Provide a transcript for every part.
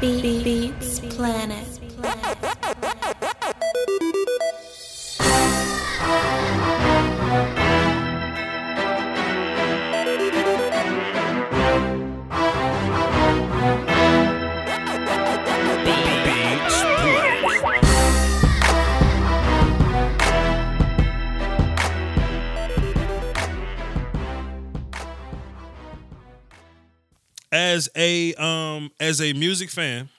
Beat Beats Planet. Beats as a um as a music fan,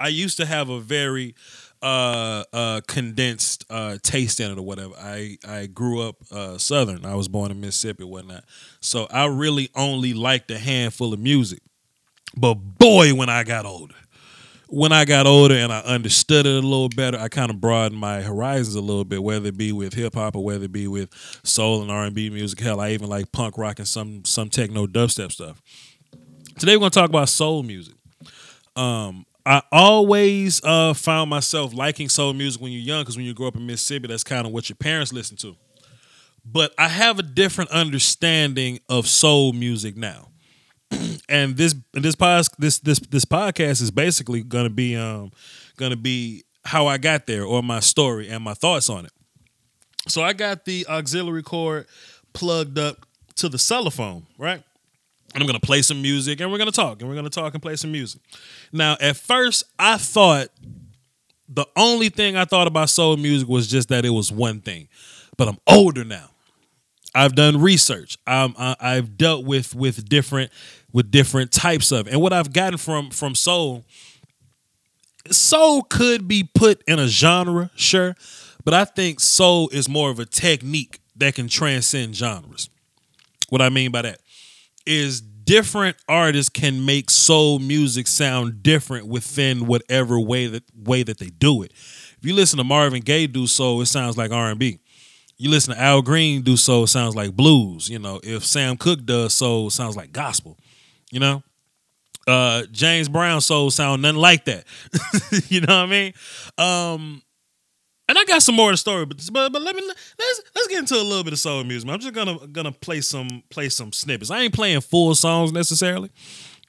I used to have a very uh uh condensed uh taste in it or whatever. I I grew up uh southern. I was born in Mississippi whatnot. So I really only liked a handful of music. But boy, when I got older, when I got older and I understood it a little better, I kind of broadened my horizons a little bit, whether it be with hip hop or whether it be with soul and R and B music. Hell, I even like punk rock and some some techno dubstep stuff. Today we're gonna talk about soul music. Um, I always uh, found myself liking soul music when you're young, because when you grow up in Mississippi, that's kind of what your parents listen to. But I have a different understanding of soul music now, and this this pos- this this this podcast is basically gonna be um gonna be how I got there or my story and my thoughts on it. So I got the auxiliary cord plugged up to the cellophone, right? And I'm gonna play some music and we're gonna talk and we're gonna talk and play some music. Now, at first, I thought the only thing I thought about soul music was just that it was one thing, but I'm older now. I've done research. I'm, I, I've dealt with with different with different types of, and what I've gotten from from soul. Soul could be put in a genre, sure, but I think soul is more of a technique that can transcend genres. What I mean by that is different artists can make soul music sound different within whatever way that way that they do it. If you listen to Marvin Gaye do soul, it sounds like R and B. You listen to Al Green do soul, it sounds like blues. You know, if Sam Cooke does soul, it sounds like gospel. You know, uh, James Brown soul sound nothing like that. you know what I mean? Um, and I got some more of the story, but but, but let me let's let's get into a little bit of soul music. I'm just gonna gonna play some play some snippets. I ain't playing full songs necessarily.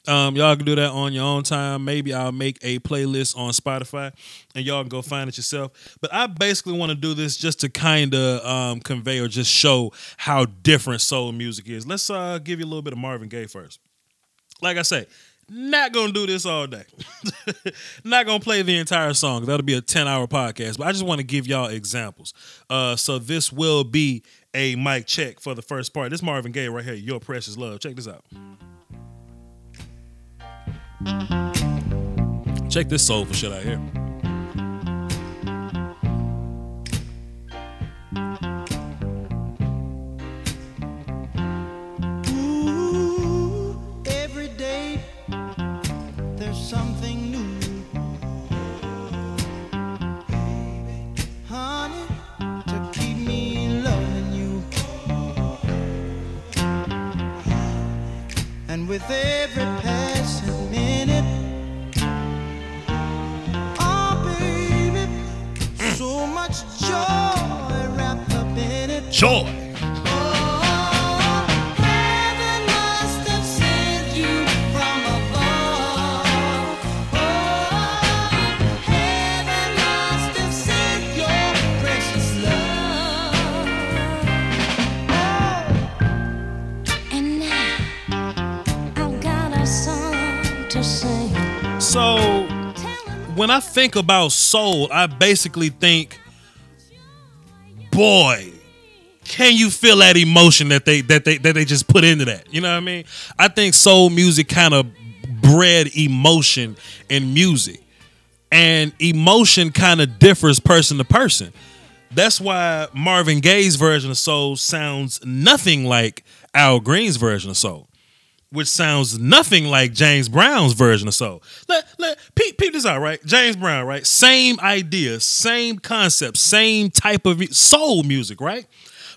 Um, y'all can do that on your own time. Maybe I'll make a playlist on Spotify, and y'all can go find it yourself. But I basically want to do this just to kind of um, convey or just show how different soul music is. Let's uh, give you a little bit of Marvin Gaye first. Like I say, not gonna do this all day. not gonna play the entire song. That'll be a 10 hour podcast. But I just want to give y'all examples. Uh, so this will be a mic check for the first part. This Marvin Gaye right here, Your Precious Love. Check this out. Check this soulful shit out here. And with every passing minute, oh baby, so much joy wrapped up in it. Joy. When I think about soul, I basically think, boy, can you feel that emotion that they that they that they just put into that? You know what I mean? I think soul music kind of bred emotion in music. And emotion kind of differs person to person. That's why Marvin Gaye's version of soul sounds nothing like Al Green's version of soul which sounds nothing like James Brown's version of soul. Let, let, peep, peep this out, right? James Brown, right? Same idea, same concept, same type of soul music, right?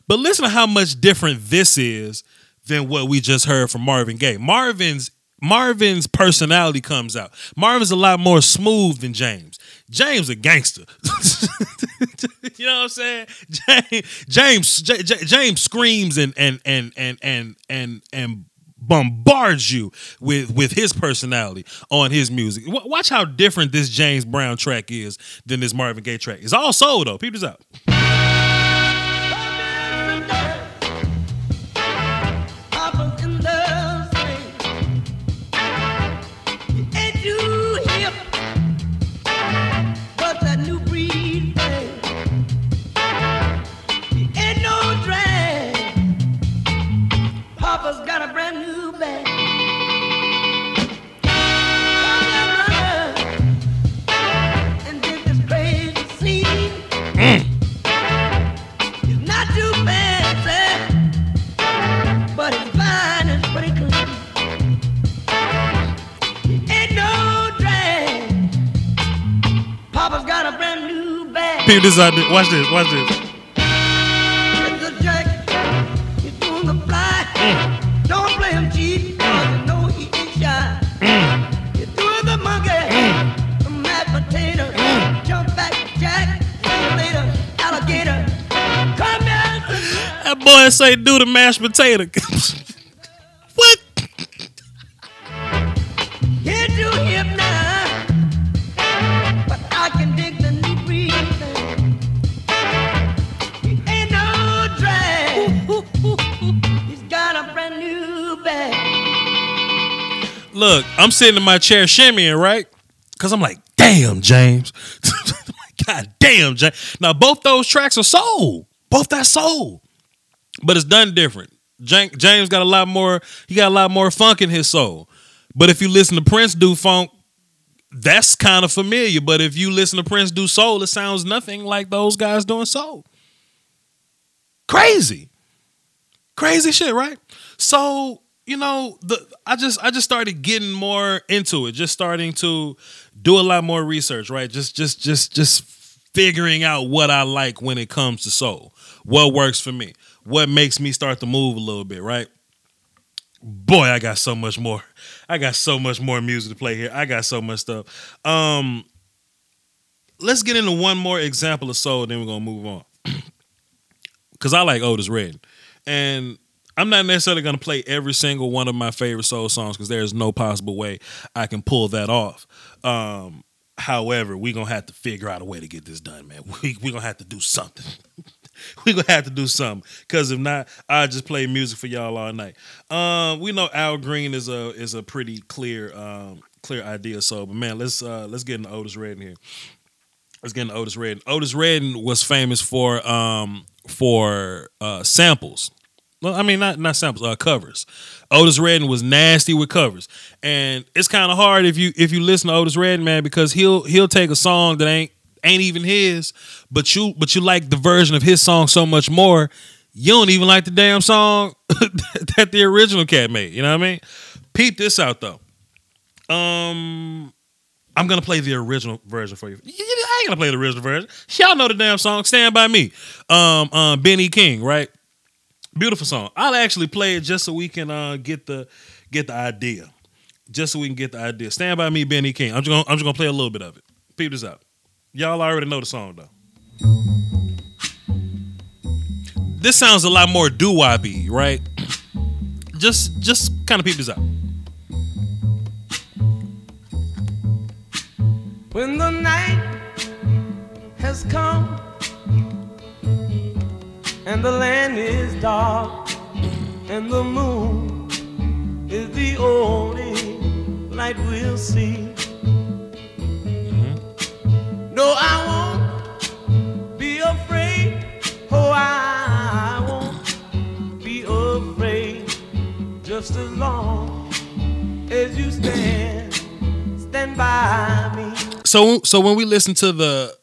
But listen to how much different this is than what we just heard from Marvin Gaye. Marvin's Marvin's personality comes out. Marvin's a lot more smooth than James. James a gangster. you know what I'm saying? James James J- J- James screams and and and and and and and bombards you with with his personality on his music. W- watch how different this James Brown track is than this Marvin Gaye track. It's all soul though. Peep this out. Peep this out. Watch this. Watch this. With the jack, he's doing the fly. Don't play him cheap, 'cause you know he ain't shy. Mm. He's doing the monkey, mm. the mashed potato, mm. jump back, jack, later, alligator. Come here, That boy say do the mashed potato. what? You're too hip now, Look, I'm sitting in my chair shimmying, right? Because I'm like, damn, James. God damn, James. Now, both those tracks are soul. Both that soul. But it's done different. James got a lot more, he got a lot more funk in his soul. But if you listen to Prince do funk, that's kind of familiar. But if you listen to Prince do soul, it sounds nothing like those guys doing soul. Crazy. Crazy shit, right? So, you know, the I just I just started getting more into it, just starting to do a lot more research, right? Just just just just figuring out what I like when it comes to soul. What works for me? What makes me start to move a little bit, right? Boy, I got so much more. I got so much more music to play here. I got so much stuff. Um let's get into one more example of soul, then we're gonna move on. Cause I like Otis Redding. And I'm not necessarily gonna play every single one of my favorite soul songs because there's no possible way I can pull that off. Um, however, we're gonna have to figure out a way to get this done, man. We we gonna have to do something. we're gonna have to do something. Cause if not, I just play music for y'all all night. Um, we know Al Green is a is a pretty clear um clear idea. So, but man, let's uh let's get into Otis Redding here. Let's get into Otis Redding. Otis Redding was famous for um for uh samples. Well, I mean not not samples, uh covers. Otis Redding was nasty with covers. And it's kind of hard if you if you listen to Otis Redding, man, because he'll he'll take a song that ain't ain't even his, but you but you like the version of his song so much more, you don't even like the damn song that the original cat made. You know what I mean? Peep this out though. Um I'm gonna play the original version for you. I ain't gonna play the original version. Y'all know the damn song. Stand by me. Um, um, Benny King, right? Beautiful song. I'll actually play it just so we can uh get the get the idea. Just so we can get the idea. Stand by me, Benny King. I'm just gonna I'm just gonna play a little bit of it. Peep this out. Y'all already know the song though. This sounds a lot more doo-wop-y, right? Just just kind of peep this out. When the night has come and the land is dark and the moon is the only light we'll see. Mm-hmm. No, I won't be afraid. Oh, I won't be afraid. Just as long as you stand, stand by me. so so when we listen to the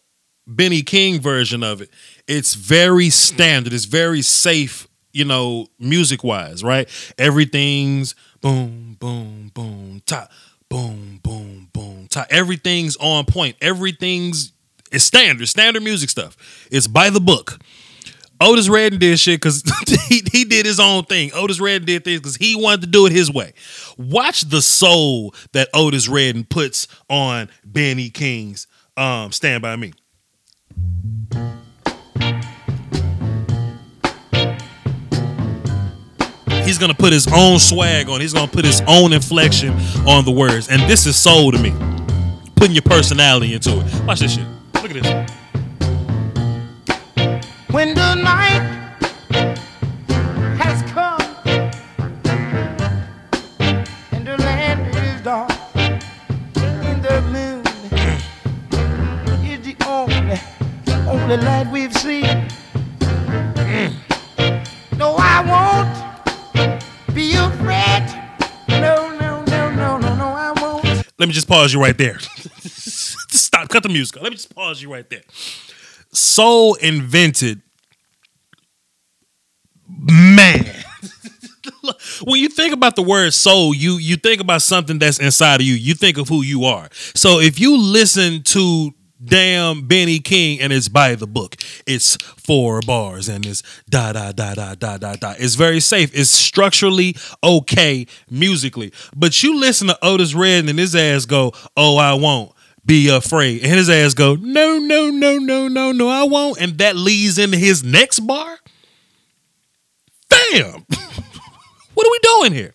Benny King version of it, it's very standard. It's very safe, you know, music wise, right? Everything's boom, boom, boom, top, boom, boom, boom, top. Everything's on point. Everything's it's standard, standard music stuff. It's by the book. Otis Redding did shit because he, he did his own thing. Otis Redding did things because he wanted to do it his way. Watch the soul that Otis Redding puts on Benny King's um, Stand By Me. He's gonna put his own swag on. He's gonna put his own inflection on the words. And this is soul to me. Putting your personality into it. Watch this shit. Look at this. when the night pause you right there. Stop. Cut the music. Let me just pause you right there. Soul invented man. when you think about the word soul, you you think about something that's inside of you. You think of who you are. So if you listen to damn Benny King and it's by the book, it's four bars and it's da da da da da da da. It's very safe. It's structurally okay musically. But you listen to Otis Red and his ass go, "Oh, I won't." Be afraid, and his ass go, no, no, no, no, no, no, I won't, and that leads into his next bar. Damn. what are we doing here?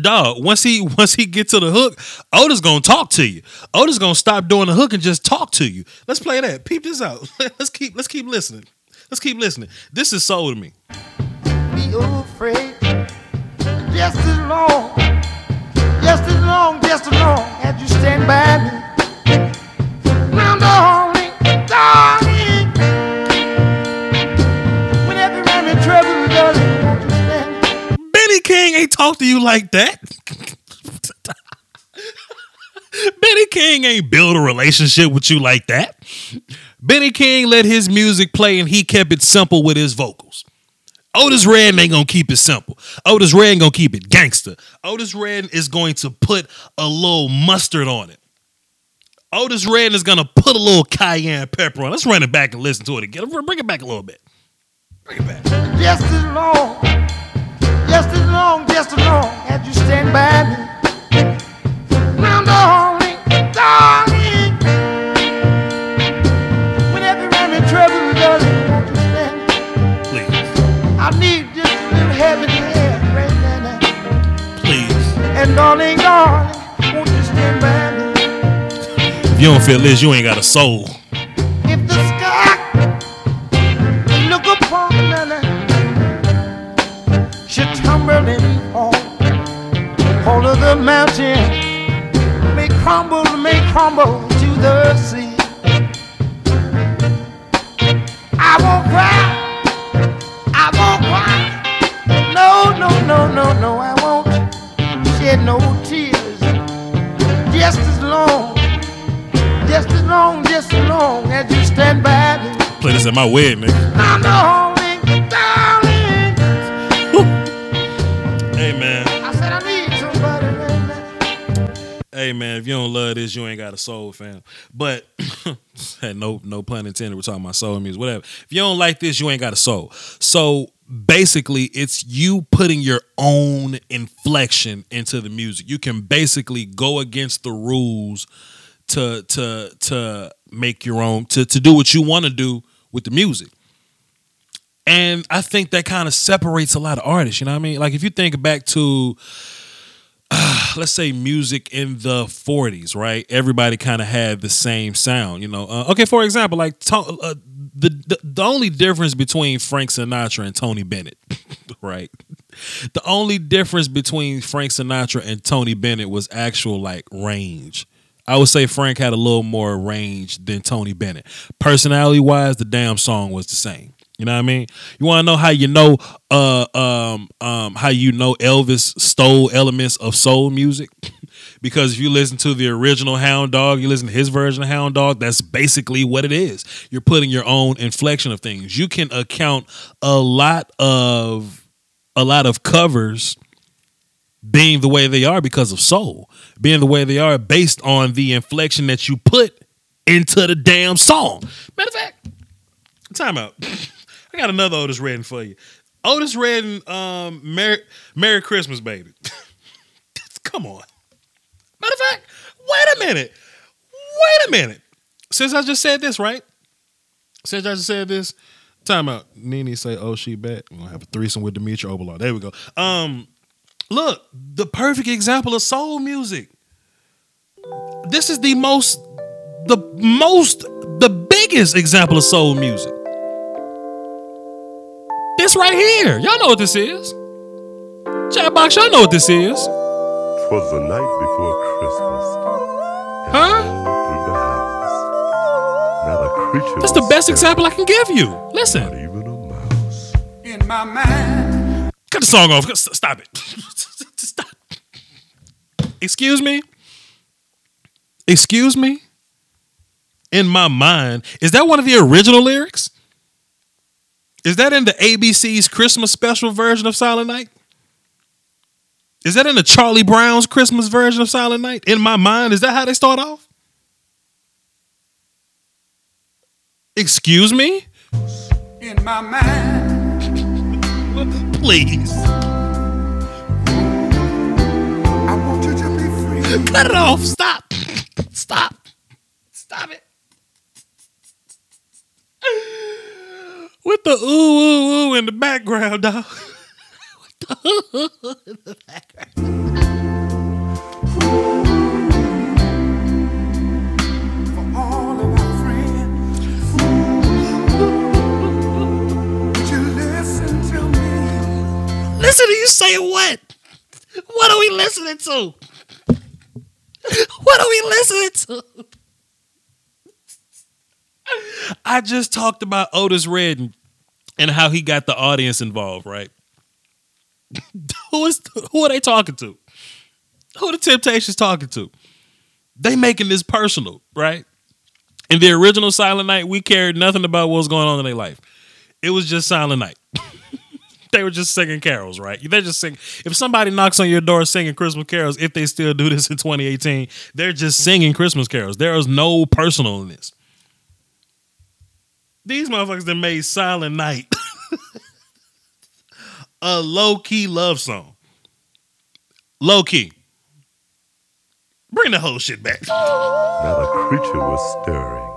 Dog, once he once he get to the hook, Otis gonna talk to you. Otis gonna stop doing the hook and just talk to you. Let's play that. Peep this out. let's keep let's keep listening. Let's keep listening. This is soul to me. be afraid. Just as long, just as long, just as long as you stand by me. Now, darling, ain't talk to you like that. Benny King ain't build a relationship with you like that. Benny King let his music play and he kept it simple with his vocals. Otis Redding ain't gonna keep it simple. Otis Redding gonna keep it gangster. Otis Redding is going to put a little mustard on it. Otis Redding is gonna put a little cayenne pepper on. Let's run it back and listen to it again. Bring it back a little bit. Bring it back. Just as long, as you stand by me. Now, darling, darling, whenever I'm in trouble, darling, won't you stand? Please. I need just a little heaven right now. Please. And darling, darling, won't you stand by me? If you don't feel this, you ain't got a soul. Of the mountain may crumble, may crumble to the sea. I won't cry, I won't cry. No, no, no, no, no, I won't shed no tears. Just as long, just as long, just as long as you stand by me. Play this at my wedding, nigga. Now, darling, man, if you don't love this, you ain't got a soul, fam. But no no pun intended. We're talking about soul music, whatever. If you don't like this, you ain't got a soul. So basically, it's you putting your own inflection into the music. You can basically go against the rules to to to make your own to to do what you want to do with the music. And I think that kind of separates a lot of artists. You know what I mean? Like if you think back to let's say music in the 40s, right? Everybody kind of had the same sound, you know. Uh, okay, for example, like to, uh, the, the the only difference between Frank Sinatra and Tony Bennett, right? The only difference between Frank Sinatra and Tony Bennett was actual like range. I would say Frank had a little more range than Tony Bennett. Personality wise, the damn song was the same. You know what I mean? You want to know how you know uh um um how you know Elvis stole elements of soul music? because if you listen to the original Hound Dog, you listen to his version of Hound Dog, that's basically what it is. You're putting your own inflection of things. You can account a lot of a lot of covers being the way they are because of soul, being the way they are based on the inflection that you put into the damn song. Matter of fact, time out. I got another Otis Redding for you. Otis Redding, um, Merry, Merry Christmas, baby. Come on. Matter of fact, wait a minute. Wait a minute. Since I just said this, right? Since I just said this, Time out. Nene say, "Oh, she bet." We're gonna have a threesome with Dimitri Obelar. There we go. Um, look, the perfect example of soul music. This is the most, the most, the biggest example of soul music. This right here, y'all know what this is. Chatbox, y'all know what this is, Twas the night before Christmas. huh? Through the house. Not a creature. That's the best example I can give you. Not Listen, even a mouse. In my mind, cut the song off. Stop it. Stop. Excuse me. Excuse me. In my mind, is that one of the original lyrics? Is that in the ABC's Christmas special version of Silent Night? Is that in the Charlie Brown's Christmas version of Silent Night? In my mind, is that how they start off? Excuse me? in my mind, Please. I want you to be free. Cut it off. Stop. Stop. Stop it. With the ooh, ooh, ooh in the background, dog. With the ooh, ooh in the background. Listen to? You say what? What are we listening to? What are we listening to? I just talked about Otis Redding and how he got the audience involved, right? who is who are they talking to? Who the Temptations talking to? They making this personal, right? In the original Silent Night, we cared nothing about what was going on in their life. It was just Silent Night. they were just singing carols, right? They're just singing. If somebody knocks on your door singing Christmas carols, if they still do this in 2018, they're just singing Christmas carols. There is no personal in this. These motherfuckers that made Silent Night a low key love song. Low key. Bring the whole shit back. Not a creature was stirring.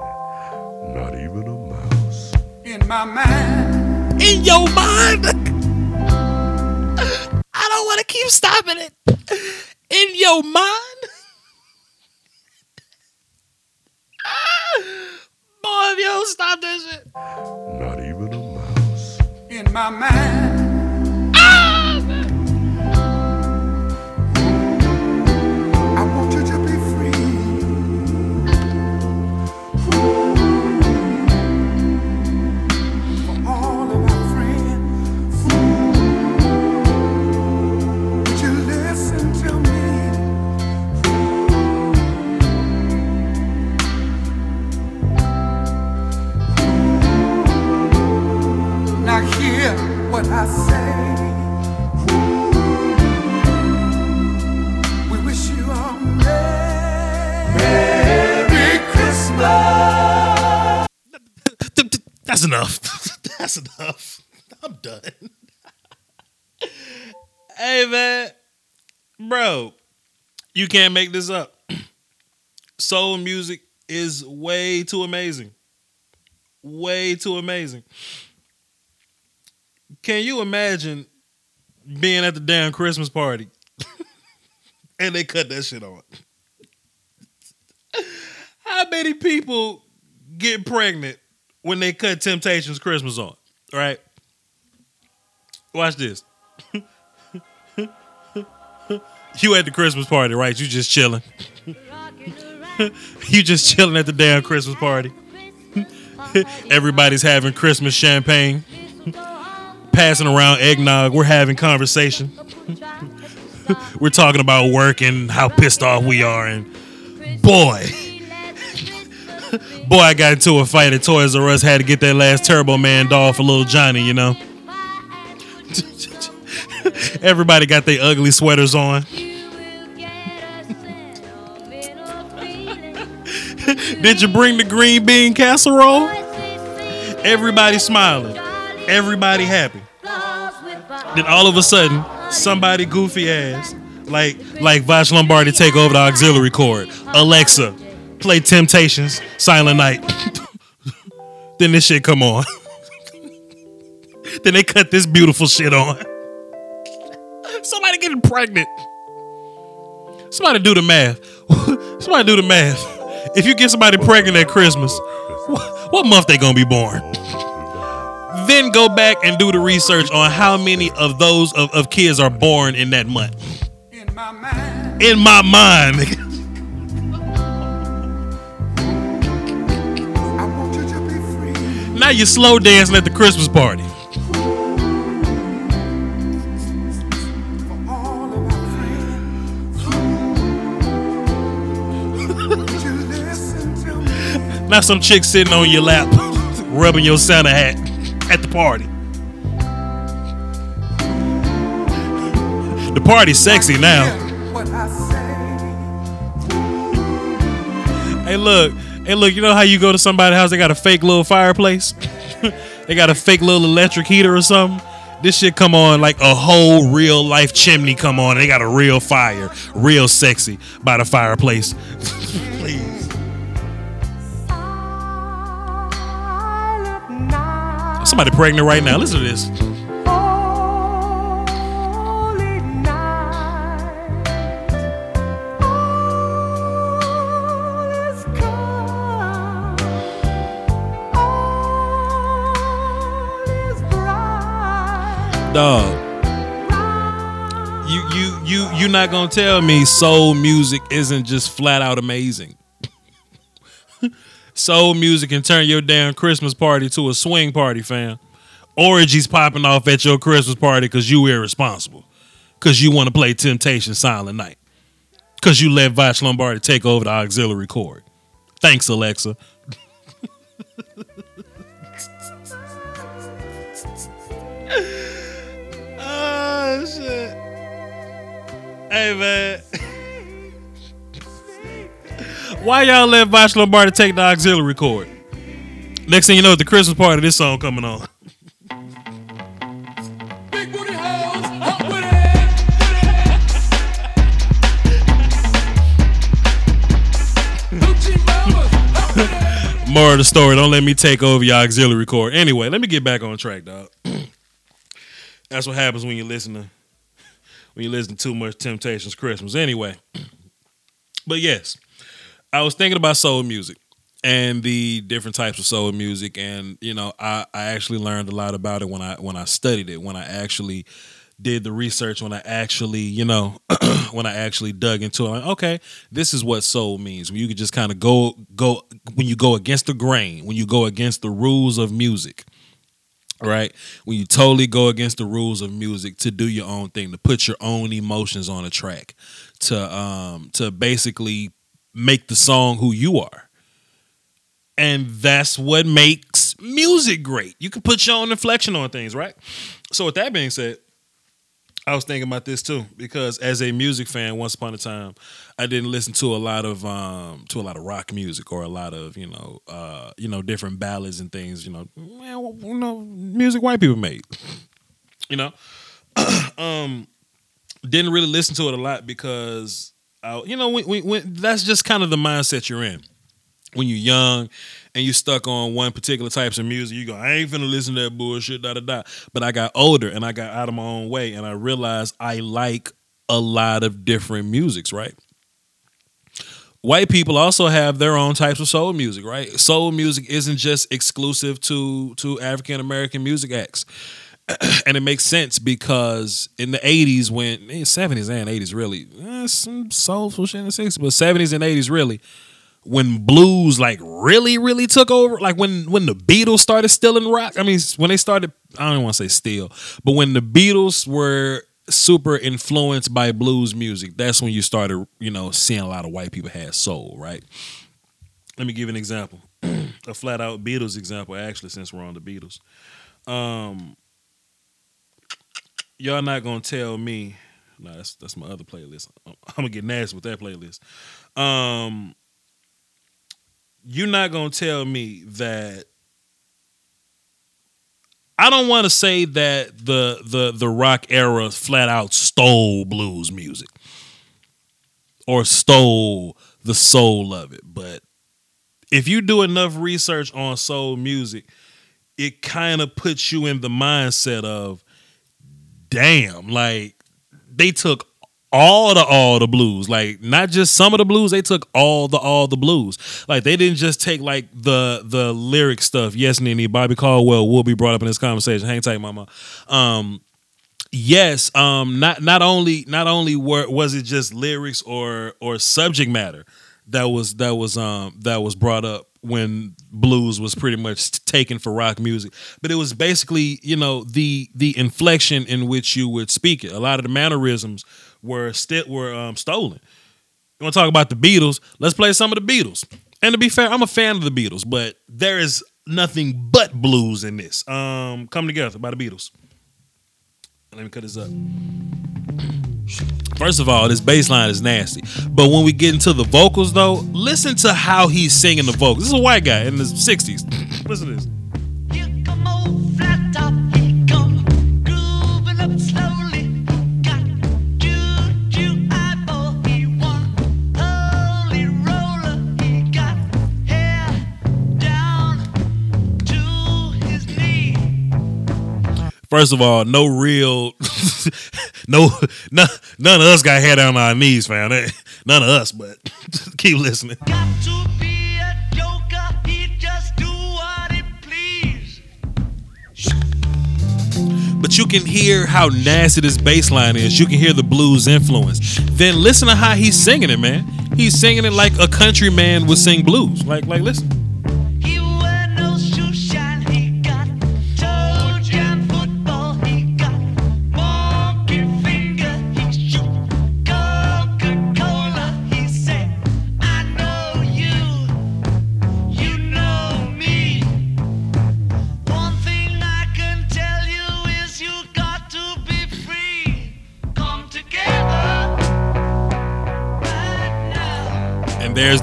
Not even a mouse. In my mind, In your mind. I don't want to keep stopping it. In your mind. Boy, if you don't stop that shit. Not even a mouse. in my mind, what I say. We wish you a Merry Christmas. That's enough. That's enough. I'm done. hey man, bro, you can't make this up. Soul music is way too amazing. Way too amazing. Can you imagine being at the damn Christmas party and they cut that shit on? How many people get pregnant when they cut Temptations Christmas on? Right? Watch this. you at the Christmas party, right? You just chilling. you just chilling at the damn Christmas party. Everybody's having Christmas champagne, passing around eggnog. We're having conversation. We're talking about work and how pissed off we are. And boy, boy, I got into a fight at Toys R Us. Had to get that last Turbo Man doll for little Johnny. You know. Everybody got their ugly sweaters on. Did you bring the green bean casserole? Everybody smiling. Everybody happy. Then all of a sudden, somebody goofy ass, like like Vash Lombardi take over the auxiliary cord. Alexa, play Temptations, Silent Night. then this shit come on. then they cut this beautiful shit on. Somebody getting pregnant. Somebody do the math. Somebody do the math. If you get somebody pregnant at Christmas, wh- what month they gonna be born? Then go back and do the research on how many of those of, of kids are born in that month. In my mind, In my mind, nigga. I want you to be free. now you slow dancing at the Christmas party. For all of our friends. Would you listen to me? Not some chick sitting on your lap, rubbing your Santa hat at the party. The party's sexy now. Hey, look, hey, look. You know how you go to somebody's house? They got a fake little fireplace. they got a fake little electric heater or something. This shit come on like a whole real life chimney come on. They got a real fire, real sexy by the fireplace. Please. Somebody pregnant right now. Listen to this. Dog. You you you you're not gonna tell me soul music isn't just flat out amazing. soul music can turn your damn Christmas party to a swing party, fam. Orgies popping off at your Christmas party because you irresponsible. Cause you want to play Temptation Silent Night. Cause you let Vash Lombardi take over the auxiliary cord. Thanks, Alexa. oh shit. Hey man. Why y'all let Vash Lombardi take the auxiliary cord? Next thing you know, at the Christmas party, of this song coming on. Big booty hoes, up with it. Hoochie mamas, up with it. More of the story. Don't let me take over your auxiliary cord. Anyway, let me get back on track, dog. That's what happens when you listen to when you listen to too much Temptations Christmas. Anyway, but yes, I was thinking about soul music and the different types of soul music, and you know, I, I actually learned a lot about it when I when I studied it, when I actually did the research, when I actually, you know, when I actually dug into it. Like, okay, this is what soul means. When you can just kind of go go when you go against the grain, when you go against the rules of music right? When you totally go against the rules of music to do your own thing, to put your own emotions on a track, to um to basically make the song who you are. And that's what makes music great. You can put your own inflection on things, right? So with that being said, I was thinking about this too because as a music fan, once upon a time, I didn't listen to a lot of um to a lot of rock music or a lot of you know uh you know different ballads and things. You know, well, you know music white people made. You know, um, didn't really listen to it a lot because I, you know when, when that's just kind of the mindset you're in when you're young and you're stuck on one particular types of music, you go, I ain't finna listen to that bullshit, da da da. But I got older and I got out of my own way and I realized I like a lot of different musics, right? White people also have their own types of soul music, right? Soul music isn't just exclusive to to African American music acts. and it makes sense because in the 80s when eh, 70s and 80s really eh, some soulful shit in the 60s but 70s and 80s really when blues like really really took over like when when the beatles started stealing rock i mean when they started i don't want to say steal but when the beatles were super influenced by blues music that's when you started you know seeing a lot of white people had soul right? Let me give an example a flat out beatles example actually since we're on the beatles. Um y'all not gonna tell me. No that's that's my other playlist. I'm gonna get nasty with that playlist. Um you're not gonna tell me that I don't want to say that the the the rock era flat out stole blues music or stole the soul of it, but if you do enough research on soul music, it kind of puts you in the mindset of, damn, like they took all the all the blues like not just some of the blues they took all the all the blues. Like they didn't just take like the the lyric stuff. Yes Nene Bobby Caldwell will be brought up in this conversation. Hang tight mama. Um yes um not not only not only were was it just lyrics or or subject matter that was that was um that was brought up when blues was pretty much taken for rock music. But it was basically you know the the inflection in which you would speak it. A lot of the mannerisms were still were um stolen. You want to talk about the Beatles? Let's play some of the Beatles. And to be fair I'm a fan of the Beatles but there is nothing but blues in this. Um come together by the Beatles. Let me cut this up. First of all, this bass line is nasty. But when we get into the vocals, though, listen to how he's singing the vocals. This is a white guy in the 60s. Listen to this. First of all, no real, no, none, none of us got hair down our knees, fam. None of us, but keep listening. Got to be a joker, he just do what he please. But you can hear how nasty this bass line is. You can hear the blues influence. Then listen to how he's singing it, man. He's singing it like a country man would sing blues. Like, like, listen.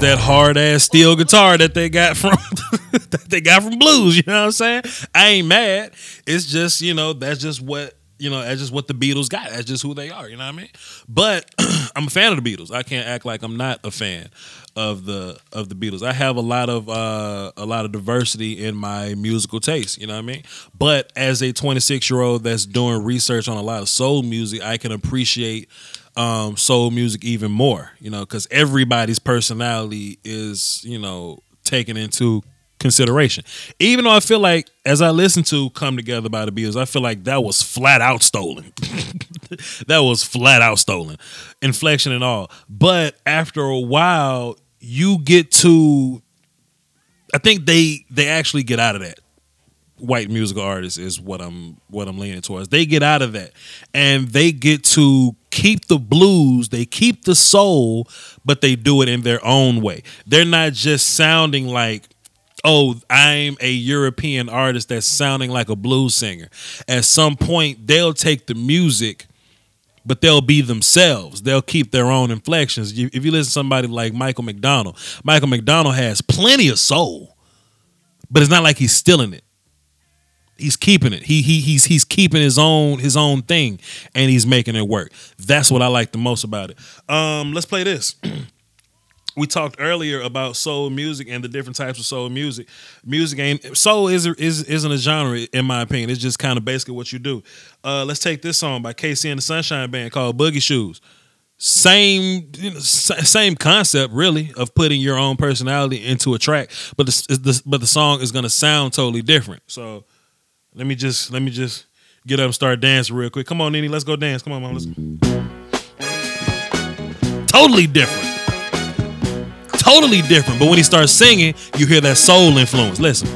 That hard ass steel guitar that they got from that they got from blues. You know what I'm saying? I ain't mad. It's just you know that's just what you know that's just what the Beatles got. That's just who they are. You know what I mean? But I'm a fan of the Beatles. I can't act like I'm not a fan of the of the Beatles. I have a lot of uh, a lot of diversity in my musical taste. You know what I mean? But as a 26 year old that's doing research on a lot of soul music, I can appreciate um, soul music even more. You know, because everybody's personality is you know taken into consideration. Even though I feel like as I listen to "Come Together" by the Beatles, I feel like that was flat out stolen. that was flat out stolen, inflection and all. But after a while, you get to. I think they they actually get out of that. White musical artists is what I'm what I'm leaning towards. They get out of that, and they get to keep the blues. They keep the soul, but they do it in their own way. They're not just sounding like oh, I'm a European artist that's sounding like a blues singer. At some point, they'll take the music, but they'll be themselves. They'll keep their own inflections. If you listen to somebody like Michael McDonald, Michael McDonald has plenty of soul, but it's not like he's stealing it. He's keeping it. He he he's he's keeping his own his own thing, and he's making it work. That's what I like the most about it. Um, let's play this we talked earlier about soul music and the different types of soul music. Music ain't soul is is isn't a genre in my opinion. It's just kind of basically what you do. Uh, let's take this song by KC and the Sunshine Band called Boogie Shoes. Same same concept really of putting your own personality into a track, but the, the but the song is gonna sound totally different. So let me just let me just get up and start dancing real quick. Come on, Nene, let's go dance. Come on, mom. Let's totally different totally different. But when he starts singing, you hear that soul influence. Listen.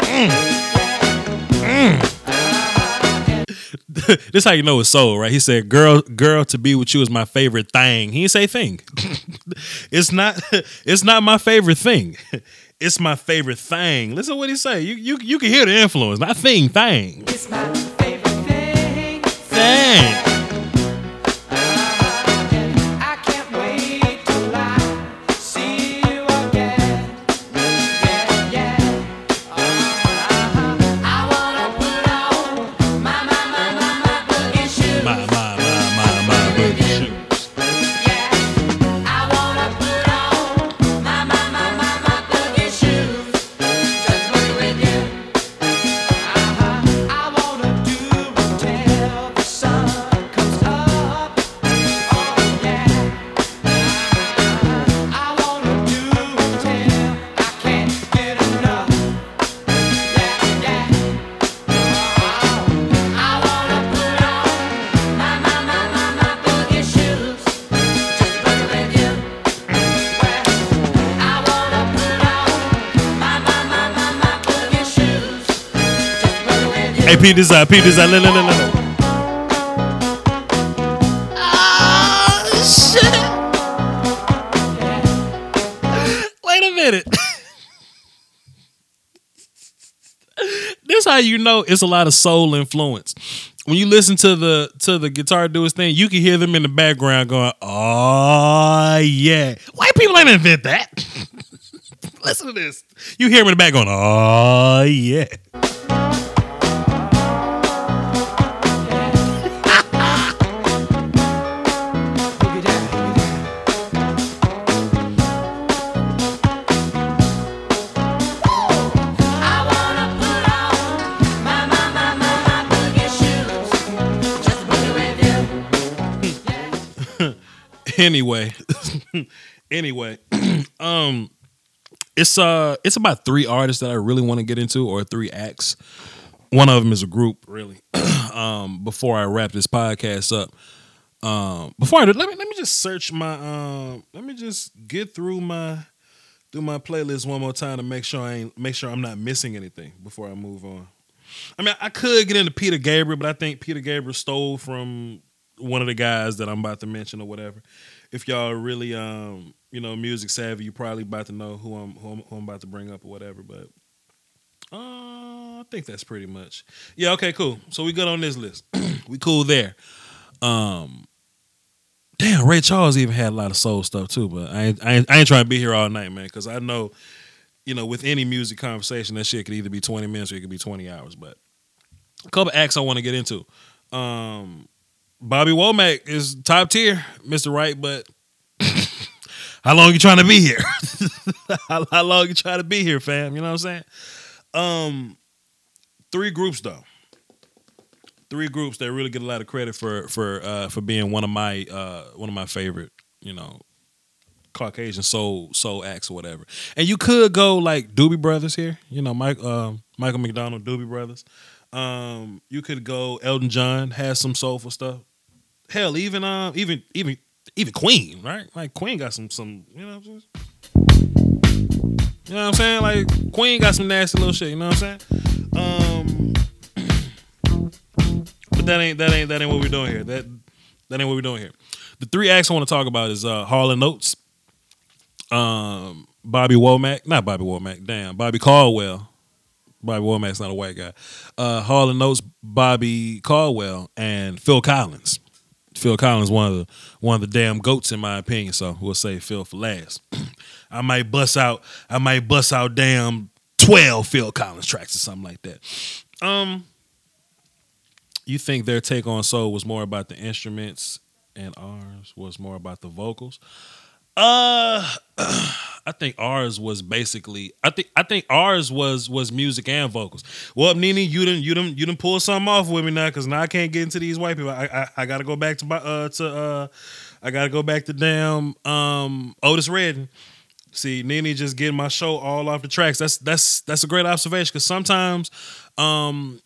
Mm. Mm. this is how you know it's soul, right? He said, "Girl, girl, to be with you is my favorite thing." He didn't say thing. it's not. It's not my favorite thing. It's my favorite thing. Listen to what he say. You you you can hear the influence. Not thing, thing. It's my favorite thing. Thing. Hey, Pete this out. Pete out. Look, look, look, look. Ah, Wait a minute. this how you know it's a lot of soul influence. When you listen to the to the guitar his thing, you can hear them in the background going, "Oh yeah." White people ain't invent that. listen to this. You hear him in the back going, "Oh yeah." anyway, anyway, um, it's uh, it's about three artists that I really want to get into, or three acts. One of them is a group, really. um, before I wrap this podcast up, um, before I do, let me let me just search my um, let me just get through my through my playlist one more time to make sure I ain't make sure I'm not missing anything before I move on. I mean, I could get into Peter Gabriel, but I think Peter Gabriel stole from one of the guys that I'm about to mention or whatever. If y'all really um, you know, music savvy, you probably about to know who I'm who I'm, who I'm about to bring up or whatever, but uh, I think that's pretty much. Yeah, okay, cool. So we good on this list. we cool there. Um Damn, Ray Charles even had a lot of soul stuff too, but I ain't, I ain't, I ain't trying to be here all night, man, because I know, you know, with any music conversation, that shit could either be 20 minutes or it could be 20 hours. But a couple acts I want to get into. Um, Bobby Womack is top tier, Mr. Wright, but how long you trying to be here? how, long you trying to be here, fam? You know what I'm saying? Um, three groups though. Three groups that really get a lot of credit for for uh, for being one of my uh, one of my favorite, you know, Caucasian soul soul acts or whatever. And you could go like Doobie Brothers here, you know, Mike um, Michael McDonald, Doobie Brothers. Um, you could go Elton John has some soulful stuff. Hell, even um, even even even Queen, right? Like Queen got some some you know. What I'm saying? You know what I'm saying? Like Queen got some nasty little shit. You know what I'm saying? Um, but that ain't that ain't that ain't what we're doing here. That that ain't what we're doing here. The three acts I want to talk about is uh, Hall and Oates, um, Bobby Womack, not Bobby Womack, damn, Bobby Caldwell. Bobby Womack's not a white guy. Uh, Hall and Oates, Bobby Caldwell, and Phil Collins. Phil Collins, one of the one of the damn goats in my opinion. So we'll say Phil for last. I might bust out. I might bust out damn twelve Phil Collins tracks or something like that. Um, you think their take on soul was more about the instruments and ours was more about the vocals? Uh, I think ours was basically. I think I think ours was was music and vocals. Well, Nini, you didn't you didn't you didn't pull something off with me now because now I can't get into these white people. I I, I got to go back to my uh to uh I got to go back to damn um Otis Redding. See, Nene just getting my show all off the tracks. That's that's that's a great observation because sometimes um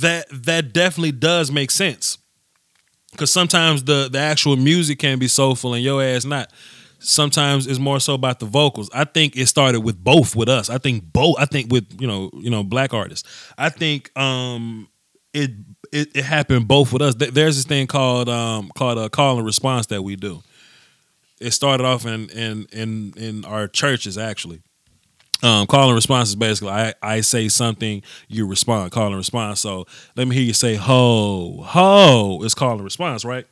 that that definitely does make sense because sometimes the the actual music can be soulful and your ass not. Sometimes it's more so about the vocals. I think it started with both with us. I think both. I think with you know you know black artists. I think um it it, it happened both with us. There's this thing called um called a call and response that we do. It started off in in in in our churches actually. Um, call and response is basically I, I say something, you respond, call and response. So let me hear you say ho, ho. It's call and response, right?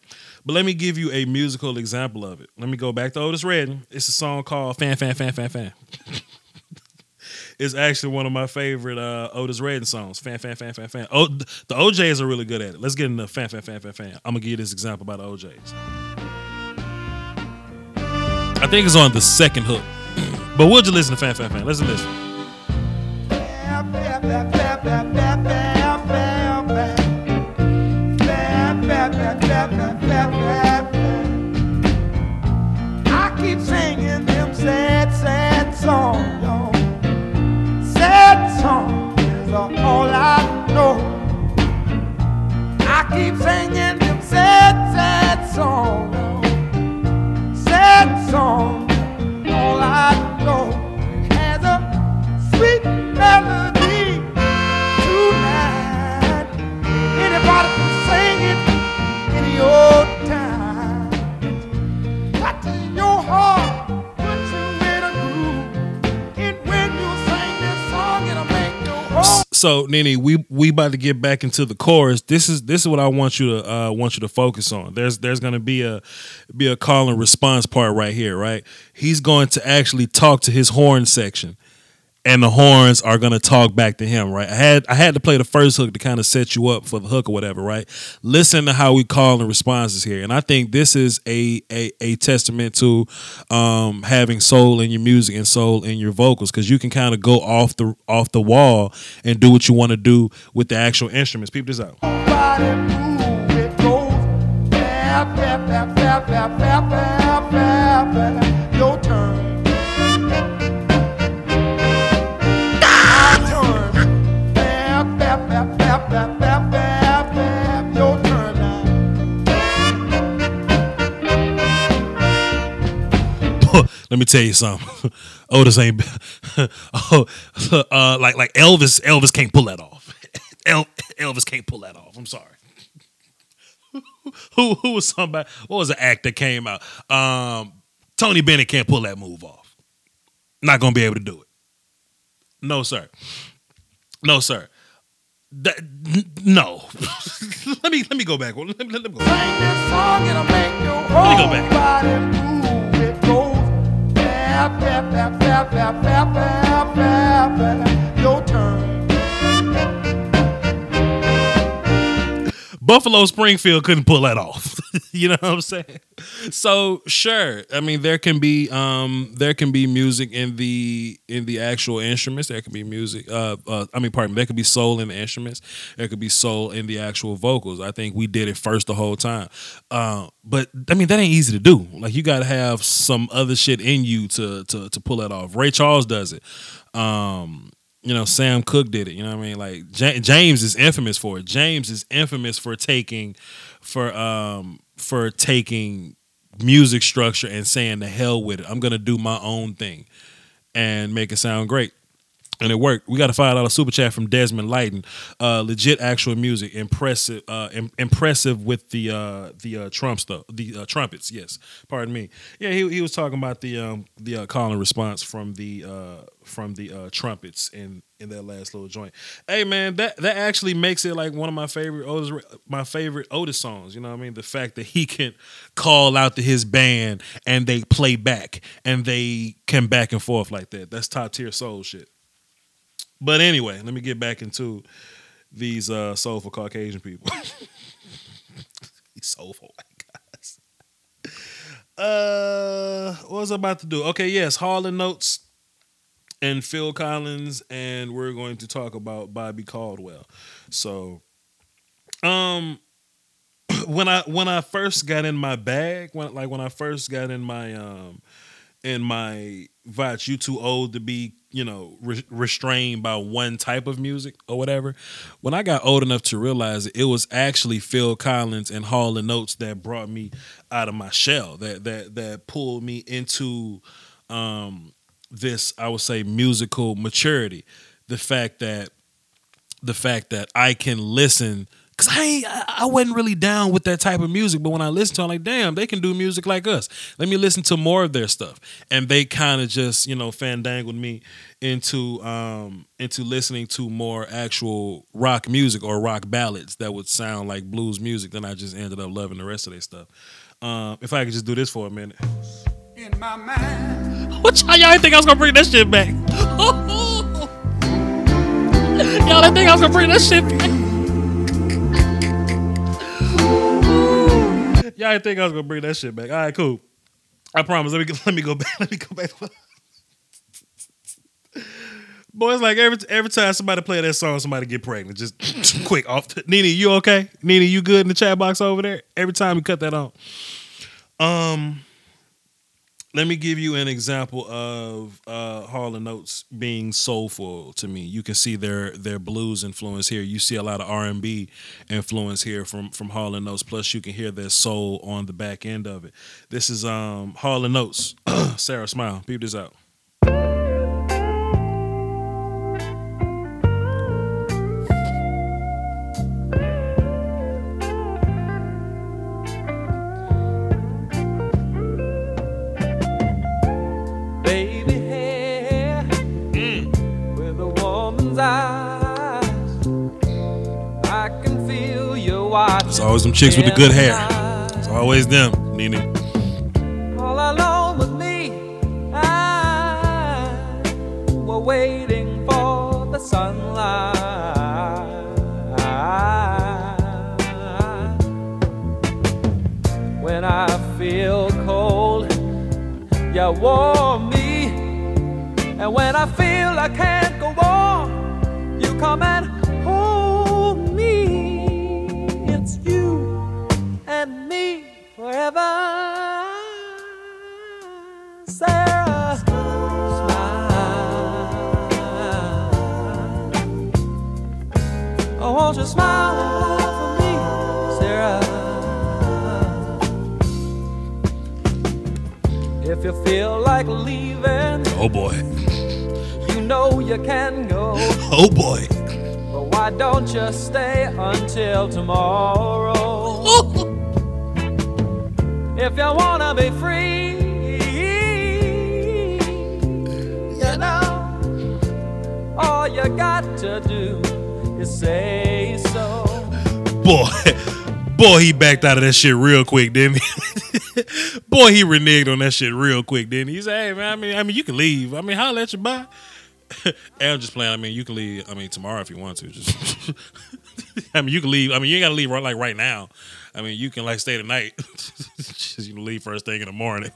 But let me give you a musical example of it. Let me go back to Otis Redding. It's a song called Fa-Fa-Fa-Fa-Fa. it's actually one of my favorite uh, Otis Redding songs. Fa-Fa-Fa-Fa-Fa. Oh, the OJs are really good at it. Let's get into Fa-Fa-Fa-Fa-Fa. I'm gonna give you this example about the OJs. I think it's on the second hook. But we'll just listen to Fa-Fa-Fa. Listen to this. I keep singing them sad, sad songs, y'all. Sad songs is all I know. I keep singing them sad, sad songs, so Nini, we we about to get back into the chorus. This is this is what I want you to uh want you to focus on. There's there's gonna be a be a call and response part right here, right? He's going to actually talk to his horn section. And the horns are gonna talk back to him, right? I had I had to play the first hook to kind of set you up for the hook or whatever, right? Listen to how we call the responses here, and I think this is a a, a testament to um, having soul in your music and soul in your vocals, because you can kind of go off the off the wall and do what you want to do with the actual instruments. Peep this out. Let me tell you something. Otis ain't oh, uh, like like Elvis. Elvis can't pull that off. El, Elvis can't pull that off. I'm sorry. who who was somebody? What was the act that came out? Um, Tony Bennett can't pull that move off. Not gonna be able to do it. No sir. No sir. That, no. let me let me go back. Let me, let me go. Sing this song, it'll make your me go back. Bap. Your turn. Buffalo Springfield couldn't pull that off. you know what I'm saying? So sure, I mean there can be um there can be music in the in the actual instruments. There can be music. Uh, uh I mean, pardon me. There could be soul in the instruments. There could be soul in the actual vocals. I think we did it first the whole time. Uh, but I mean that ain't easy to do. Like you got to have some other shit in you to to to pull that off. Ray Charles does it. Um, you know, Sam Cooke did it. You know what I mean? Like Ja- James is infamous for it. James is infamous for taking for um for taking music structure and saying the hell with it. I'm gonna do my own thing and make it sound great. And it worked. We got a five dollar super chat from Desmond Lighton. Uh, legit actual music, impressive, uh, im- impressive with the uh, the uh, trumps though, the uh, trumpets. Yes, pardon me. Yeah, he, he was talking about the um, the uh, call and response from the from the trumpets in in that last little joint. Hey man, that that actually makes it like one of my favorite Otis, my favorite Otis songs. You know what I mean? The fact that he can call out to his band and they play back and they can back and forth like that. That's top tier soul shit. But anyway, let me get back into these uh, soulful Caucasian people. these soulful white guys. Uh, what was I about to do? Okay, yes, Hall and Oates and Phil Collins, and we're going to talk about Bobby Caldwell. So, um, when I when I first got in my bag, when like when I first got in my um in my Vach, you too old to be, you know, re- restrained by one type of music or whatever. When I got old enough to realize it, it was actually Phil Collins and Hall and Oates that brought me out of my shell, that that that pulled me into um this, I would say, musical maturity. The fact that the fact that I can listen because I ain't, I I wasn't really down with that type of music, but when I listened to, it, I'm like, damn, they can do music like us. Let me listen to more of their stuff, and they kind of just you know fandangled me into um into listening to more actual rock music or rock ballads that would sound like blues music. Then I just ended up loving the rest of their stuff. Um, if I could just do this for a minute. In my mind. What y'all, y'all didn't think I was gonna bring that shit back? y'all didn't think I was gonna bring that shit back? Y'all didn't think I was gonna bring that shit back. All right, cool. I promise. Let me let me go back. Let me go back. Boy, it's like every every time somebody play that song, somebody get pregnant. Just quick off. The, Nene, you okay? Nene, you good in the chat box over there? Every time we cut that on. Um, let me give you an example of uh Notes being soulful to me. You can see their their blues influence here. You see a lot of R and B influence here from from Hall and Oates. Plus, you can hear their soul on the back end of it. This is um Notes. Sara, smile. Peep this out. Always them chicks with the good hair. It's always them, Nene. He backed out of that shit real quick, didn't he? Boy, he reneged on that shit real quick, didn't he? He said, "Hey man, I mean, I mean, you can leave. I mean, how let you buy?" I'm just playing. I mean, you can leave. I mean, tomorrow if you want to. Just, I mean, you can leave. I mean, you ain't gotta leave right like right now. I mean, you can like stay the night. just you leave first thing in the morning.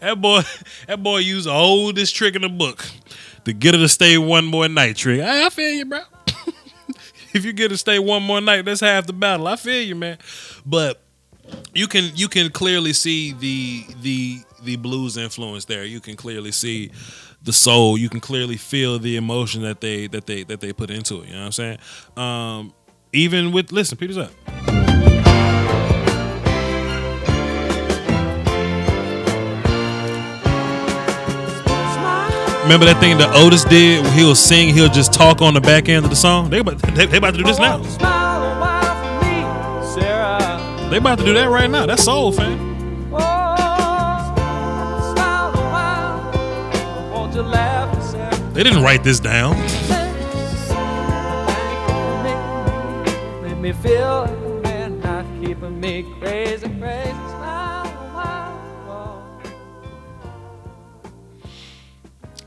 that boy, that boy used the oldest trick in the book to get her to stay one more night. Trick. I, I feel you, bro. if you get to stay one more night, that's half the battle. I feel you, man. But you can you can clearly see the the the blues influence there. You can clearly see the soul. You can clearly feel the emotion that they that they that they put into it. You know what I'm saying? Um, even with listen, Peter's up. Remember that thing that Otis did? He'll sing, he'll just talk on the back end of the song. They about, they, they about to do this now. They about to do that right now. That's soul, fam. They didn't write this down. Make me feel not keeping me crazy, crazy.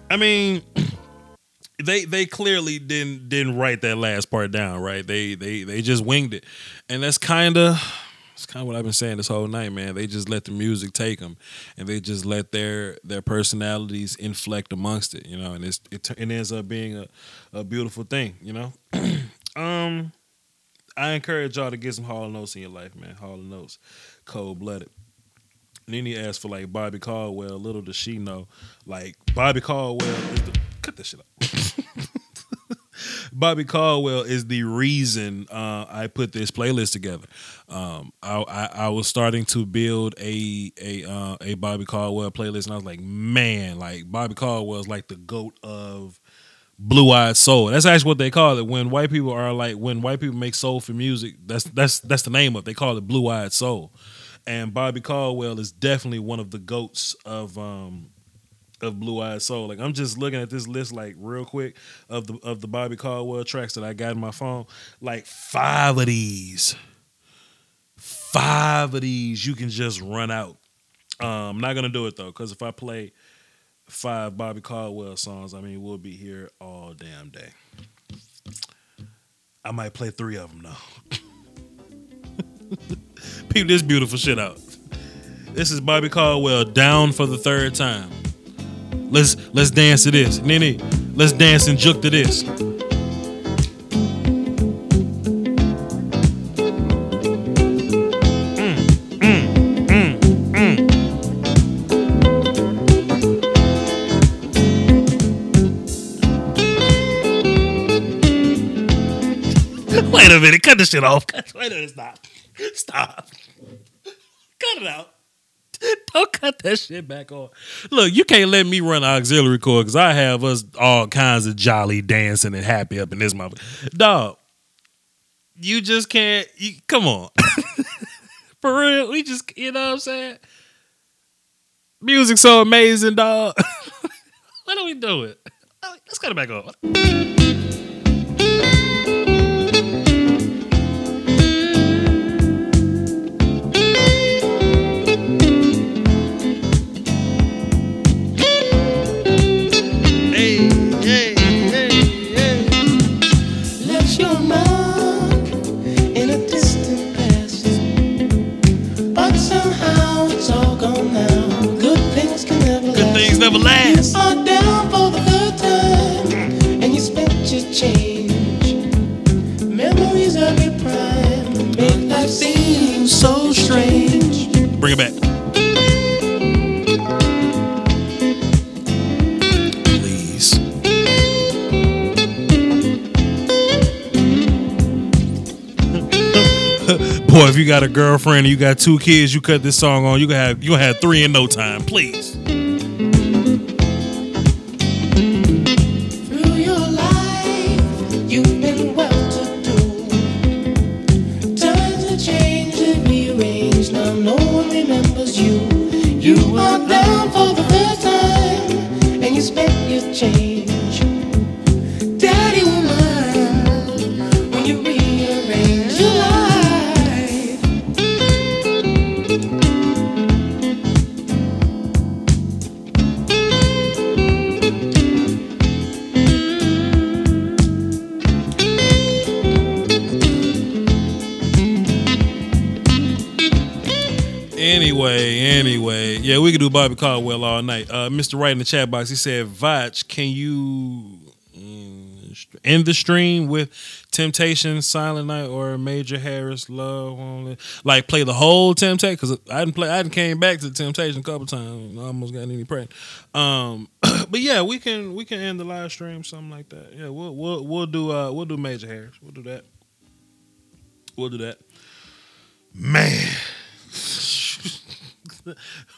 I mean, they they clearly didn't didn't write that last part down, right? They they they just winged it, and that's kind of that's kind of what I've been saying this whole night, man. They just let the music take them, and they just let their their personalities inflect amongst it, you know. And it's it, it ends up being a a beautiful thing, you know. um, I encourage y'all to get some Hall Notes in your life, man. Hall Notes, cold blooded. Nene asked for like Bobby Caldwell. Little does she know, like Bobby Caldwell is the cut that shit up. Bobby Caldwell is the reason uh, I put this playlist together. Um, I, I, I was starting to build a a uh, a Bobby Caldwell playlist, and I was like, man, like Bobby Caldwell is like the goat of blue eyed soul. That's actually what they call it. When white people are like when white people make soul for music, that's that's that's the name of it. They call it blue eyed soul. And Bobby Caldwell is definitely one of the goats of um of Blue Eyed Soul. Like I'm just looking at this list like real quick of the of the Bobby Caldwell tracks that I got in my phone. Like five of these, five of these you can just run out. Um, I'm not gonna do it though, because if I play five Bobby Caldwell songs, I mean we'll be here all damn day. I might play three of them though. Peep this beautiful shit out. This is Bobby Caldwell down for the third time. Let's let's dance to this. Nene, let's dance and juke to this. Wait a minute, cut this shit off. Cut, wait a minute, stop. Stop. Cut it out. Don't cut that shit back on. Look, you can't let me run auxiliary cord because I have us all kinds of jolly dancing and happy up in this mother. Dog, you just can't. You, come on. For real, we just, you know what I'm saying? Music so amazing, dog. Why don't we do it? Let's cut it back on. things of everlast. You are down for the third time, and you spent your change. Memories of your prime make life seem so strange. Bring it back. Boy, if you got a girlfriend and you got two kids, you cut this song on, you gonna have you gonna have three in no time, please. Bobby Caldwell all night. Uh, Mr. Wright in the chat box, he said, "Vach, can you mm, end the stream with Temptation, Silent Night, or Major Harris, Love Only? Like play the whole Temptation because I didn't play. I didn't came back to Temptation a couple times. I almost got any pregnant. Um, but yeah, we can we can end the live stream, something like that. Yeah, we'll we'll we'll do uh we'll do Major Harris. We'll do that. We'll do that. Man.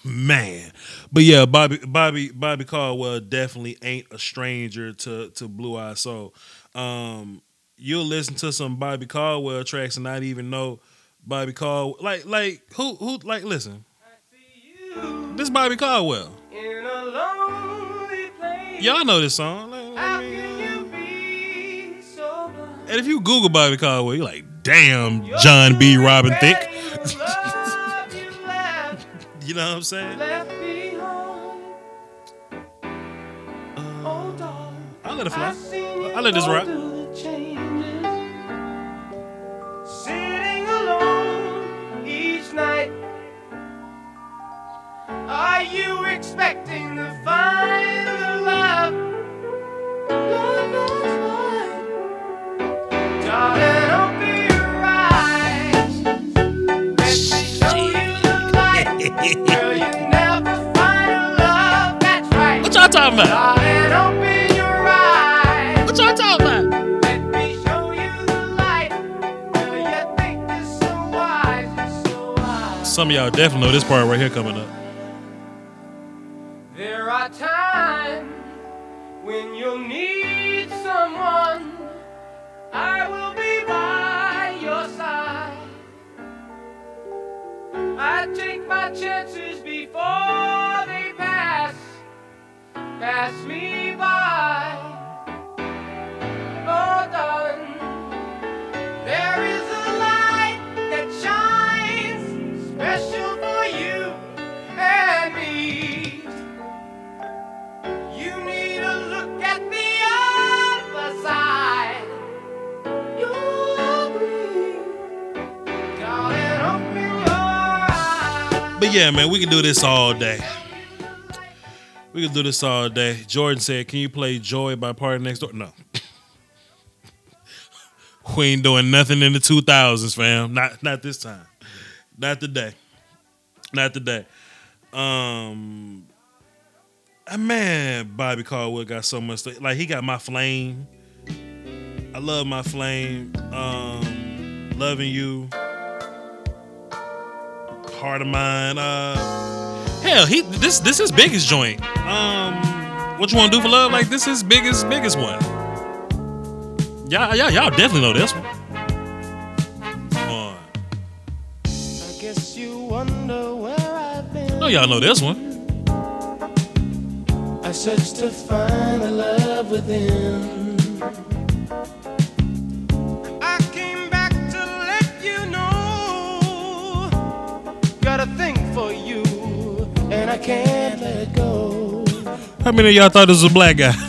Man, but yeah, Bobby Bobby Bobby Caldwell definitely ain't a stranger to to Blue Eye Soul. Um, you'll listen to some Bobby Caldwell tracks and not even know Bobby Caldwell. Like like who who like listen. This Bobby Caldwell. In a place. Y'all know this song. Like, How can so and if you Google Bobby Caldwell, you're like, damn, John B. Robin Thicke. You know what I'm saying? left behind. Uh, oh, darling, I'll let it fly. I've seen you I'll let this rock. through the changes. Sitting alone each night. Are you expecting to find the love? Girl, you never find love that's right. What y'all talking about? Darling, open your eyes. What y'all talking about? Let me show you the light. Girl, you so so. Some of y'all definitely know this part right here coming up. Chances before they pass, pass me Yeah, man, we can do this all day. We can do this all day. Jordan said, "Can you play Joy by PARTYNEXTDOOR?" No. we ain't doing nothing in the two thousands, fam. Not not this time. Not today. Not today. Um, ah, man, Bobby Caldwell got so much. th- like he got my flame. I love my flame. Um, loving you. Heart of mine. Uh, hell, he this this is biggest joint. Um, what you want to do for love? Like this is biggest biggest one. Y'all y'all y'all definitely know this one. Come on. I guess you wonder where I've been. know y'all know this one. I searched to find the love within. How many of y'all thought this was a black guy?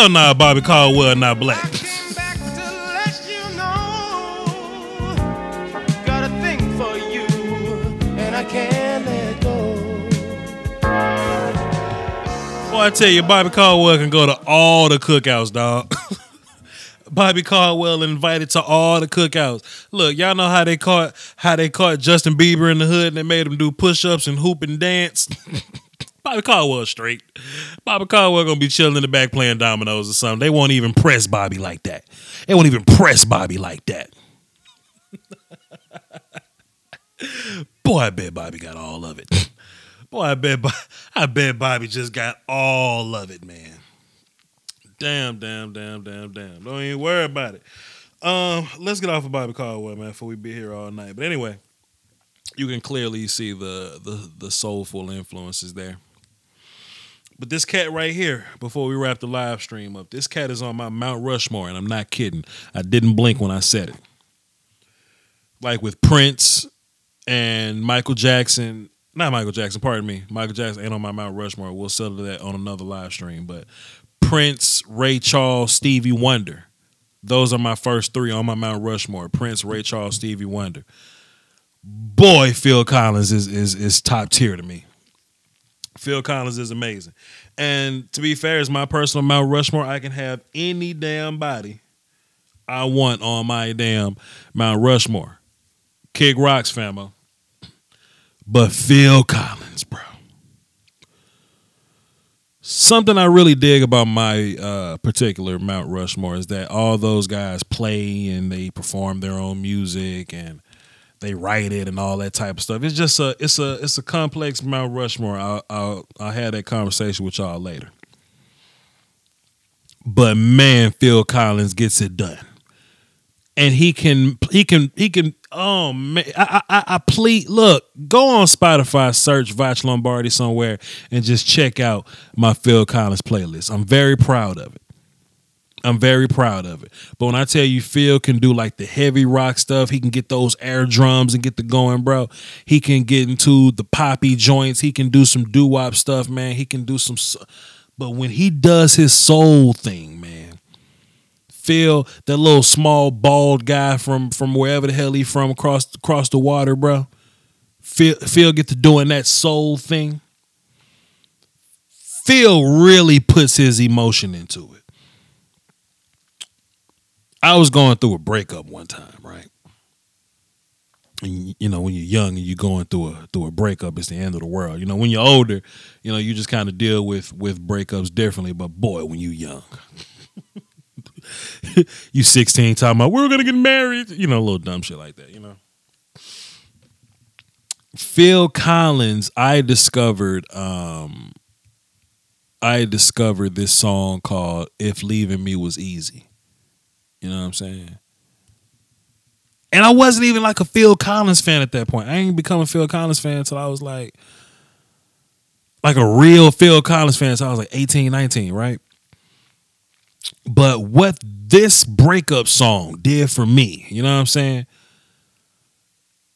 Hell nah, Bobby Caldwell not black. Came back to let you know. Got a thing for you, and I can't let go. Boy, I tell you, Bobby Caldwell can go to all the cookouts, dog. Bobby Caldwell invited to all the cookouts. Look, y'all know how they caught how they caught Justin Bieber in the hood and they made him do push-ups and hoop and dance. Bobby Caldwell straight. Bobby Caldwell gonna be chilling in the back playing dominoes or something. They won't even press Bobby like that. They won't even press Bobby like that. Boy, I bet Bobby got all of it. Boy, I bet I bet Bobby just got all of it, man. Damn, damn, damn, damn, damn. Don't even worry about it. Um, let's get off of Bobby Caldwell, man, before we be here all night. But anyway, you can clearly see the the the soulful influences there. But this cat right here, before we wrap the live stream up, this cat is on my Mount Rushmore, and I'm not kidding. I didn't blink when I said it. Like with Prince and Michael Jackson, not Michael Jackson, pardon me. Michael Jackson ain't on my Mount Rushmore. We'll settle that on another live stream. But Prince, Ray Charles, Stevie Wonder. Those are my first three on my Mount Rushmore. Prince, Ray Charles, Stevie Wonder. Boy, Phil Collins is is is top tier to me. Phil Collins is amazing. And to be fair, it's my personal Mount Rushmore, I can have any damn body I want on my damn Mount Rushmore. Kid Rock's famo. But Phil Collins, bro. Something I really dig about my uh, particular Mount Rushmore is that all those guys play and they perform their own music and they write it and all that type of stuff. It's just a it's a it's a complex Mount Rushmore. I'll I'll, I'll have that conversation with y'all later. But man, Phil Collins gets it done, and he can he can he can. Oh man, I I, I plead. Look, go on Spotify, search Vach Lombardi somewhere, and just check out my Phil Collins playlist. I'm very proud of it. I'm very proud of it. But when I tell you Phil can do like the heavy rock stuff, he can get those air drums and get the going, bro. He can get into the poppy joints. He can do some doo wop stuff, man. He can do some. But when he does his soul thing, man, Phil, that little small bald guy from from wherever the hell he from across across the water, bro. Phil, Phil get to doing that soul thing. Phil really puts his emotion into it. I was going through a breakup one time, right? And you know, when you're young and you're going through a through a breakup, it's the end of the world. You know, when you're older, you know, you just kind of deal with with breakups differently. But boy, when you're young, you 16 talking about we're gonna get married, you know, a little dumb shit like that, you know. Phil Collins, I discovered um I discovered this song called If Leaving Me Was Easy. You know what I'm saying? And I wasn't even like a Phil Collins fan at that point. I ain't become a Phil Collins fan until I was like like a real Phil Collins fan So I was like 18, 19, right? But what this breakup song did for me, you know what I'm saying?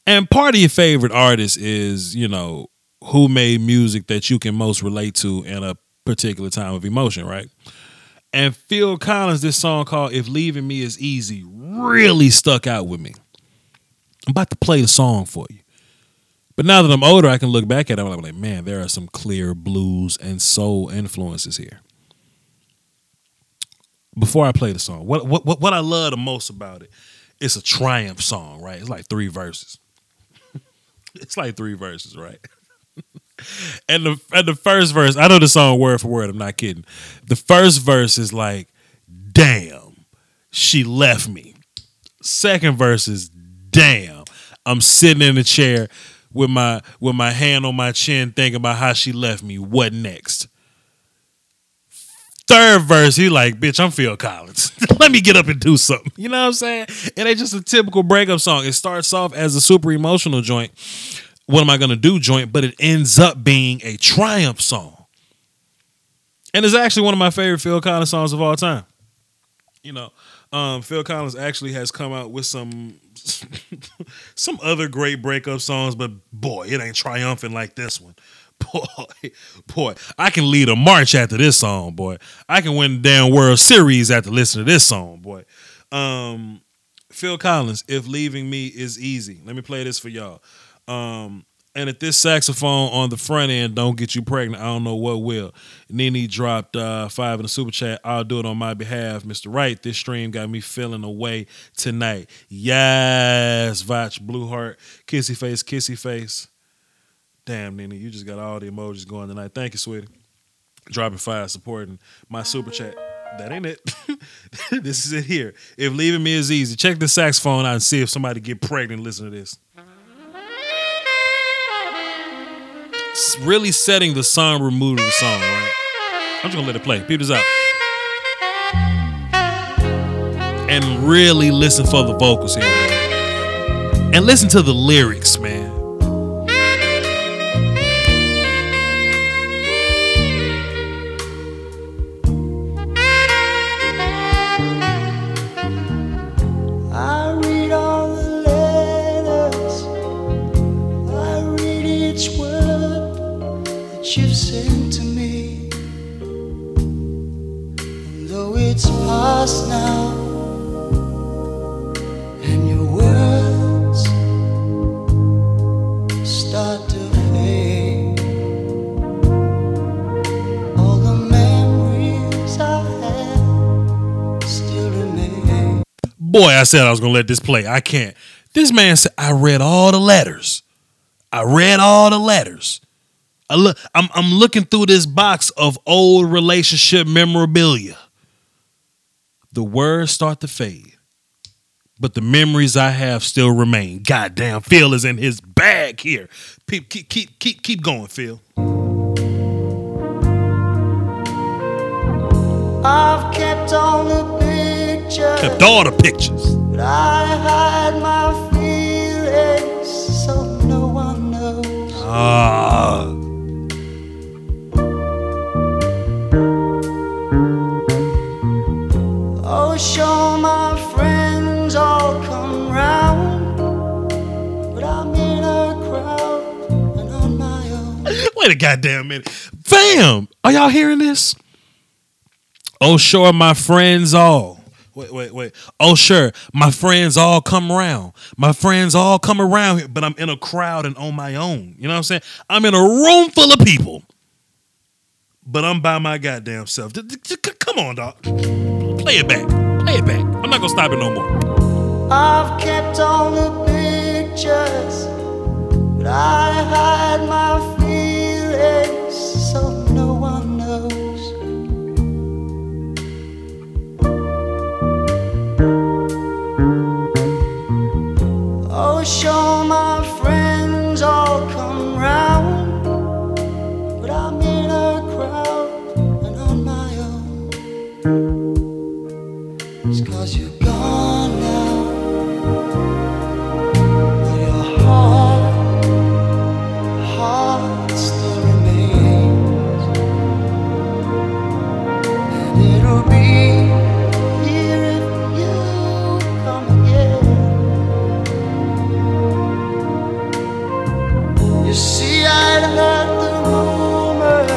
And part of your favorite artist is, you know, who made music that you can most relate to in a particular time of emotion, right? And Phil Collins, this song called If Leaving Me Is Easy, really stuck out with me. I'm about to play the song for you. But now that I'm older, I can look back at it. I'm like, man, there are some clear blues and soul influences here. Before I play the song, what what what, I love the most about it, it's a triumph song, right? It's like three verses. it's like three verses, right? And the and the first verse, I know the song word for word. I'm not kidding. The first verse is like, "Damn, she left me." Second verse is, "Damn, I'm sitting in a chair with my with my hand on my chin, thinking about how she left me. What next?" Third verse, he like, bitch, I'm Phil Collins. Let me get up and do something. You know what I'm saying? And it's just a typical breakup song. It starts off as a super emotional joint. What am I gonna do joint? But it ends up being a triumph song. And it's actually one of my favorite Phil Collins songs of all time. You know, um, Phil Collins actually has come out with some some other great breakup songs, but boy, it ain't triumphant like this one. Boy, boy, I can lead a march after this song, boy. I can win the damn World Series after listening to this song, boy. Um, Phil Collins, if leaving me is easy. Let me play this for y'all. Um, and if this saxophone on the front end don't get you pregnant, I don't know what will. Nini dropped uh, five in the super chat. I'll do it on my behalf, Mr. Wright. This stream got me feeling away tonight. Yes, Vach, Blue Heart, Kissy Face, Kissy Face. Damn, Nini, you just got all the emojis going tonight. Thank you, sweetie. Dropping five, supporting my super chat. That ain't it. this is it here. If leaving me is easy, check the saxophone out and see if somebody get pregnant. Listen to this. Really setting the somber mood of the song, right? I'm just gonna let it play. Peep this out. And really listen for the vocals here. And listen to the lyrics, man. Boy, I said I was gonna let this play. I can't. This man said I read all the letters. I read all the letters. I look. I'm I'm looking through this box of old relationship memorabilia. The words start to fade, but the memories I have still remain. Goddamn, Phil is in his bag here. Keep keep keep keep keep going, Phil. I've kept the pictures, Kept all the pictures. but I hide my feelings so no one knows. Ah. Oh, sure, my friends all come round, but I'm in a crowd and on my own. Wait a goddamn minute. Fam, are y'all hearing this? Oh, sure, my friends all. Wait, wait, wait. Oh, sure, my friends all come around. My friends all come around here, but I'm in a crowd and on my own. You know what I'm saying? I'm in a room full of people, but I'm by my goddamn self. Come on, dog. Play it back. Play it back. I'm not gonna stop it no more. I've kept all the pictures, but I hide my feelings Sure, my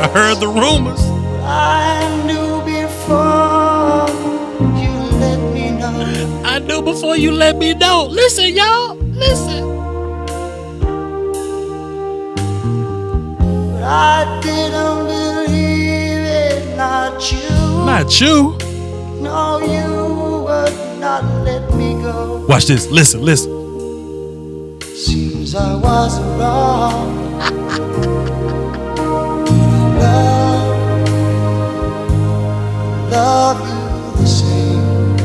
I heard the rumors. I knew before you let me know. I knew before you let me know. Listen, y'all. Listen. But I didn't believe it, not you. Not you. No, you would not let me go. Watch this. Listen, listen. Seems I was wrong. love you the same.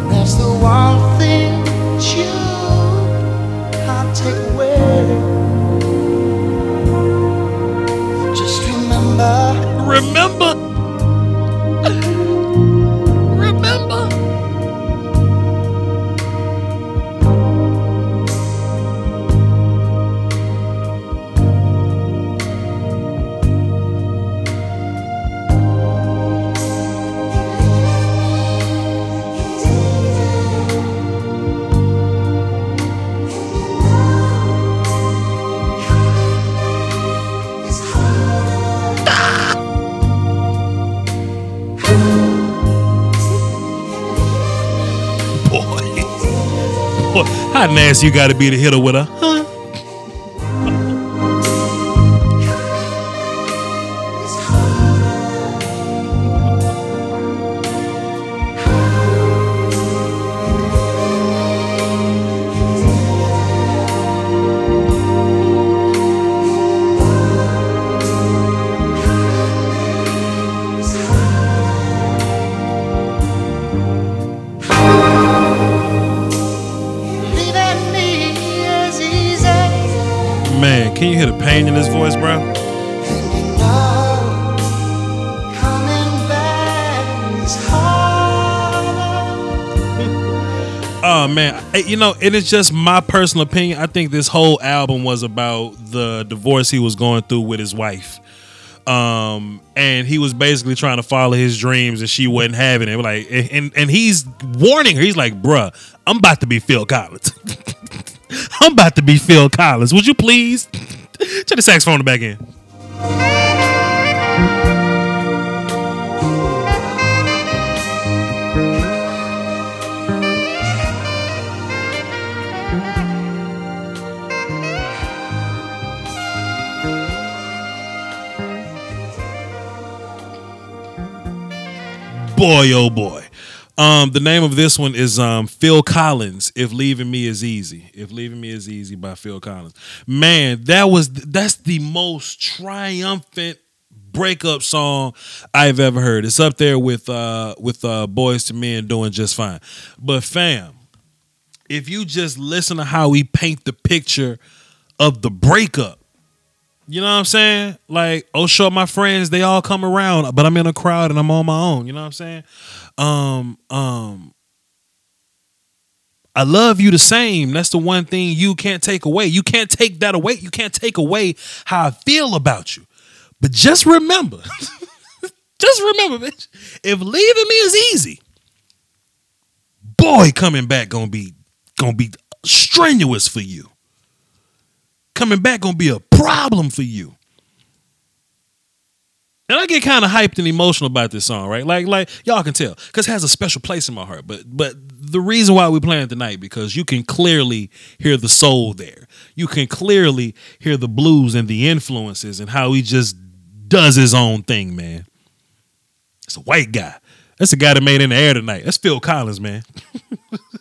And that's the one thing that you can't take away. Just remember. Remember how nasty you got to be to hit her with a huh? Oh man, you know, and it's just my personal opinion. I think this whole album was about the divorce he was going through with his wife. Um, and he was basically trying to follow his dreams, and she wasn't having it. Like, and and he's warning her. He's like, "Bruh, I'm about to be Phil Collins. I'm about to be Phil Collins. Would you please turn the saxophone back in?" Boy, oh boy. Um, the name of this one is um, Phil Collins. If leaving me is easy. If leaving me is easy by Phil Collins. Man, that was that's the most triumphant breakup song I've ever heard. It's up there with uh with uh Boyz II Men doing just fine. But fam, if you just listen to how he paint the picture of the breakup, you know what I'm saying? Like, oh, sure, my friends, they all come around, but I'm in a crowd and I'm on my own. You know what I'm saying? Um, um, I love you the same. That's the one thing you can't take away. You can't take that away. You can't take away how I feel about you. But just remember, just remember, bitch, if leaving me is easy, boy, coming back gonna be gonna be strenuous for you coming back gonna be a problem for you. And I get kind of hyped and emotional about this song, right? Like, like y'all can tell, because it has a special place in my heart. But, but the reason why we're playing tonight because you can clearly hear the soul there. You can clearly hear the blues and the influences and how he just does his own thing, man. It's a white guy. That's the guy that made in the air tonight. That's Phil Collins, man.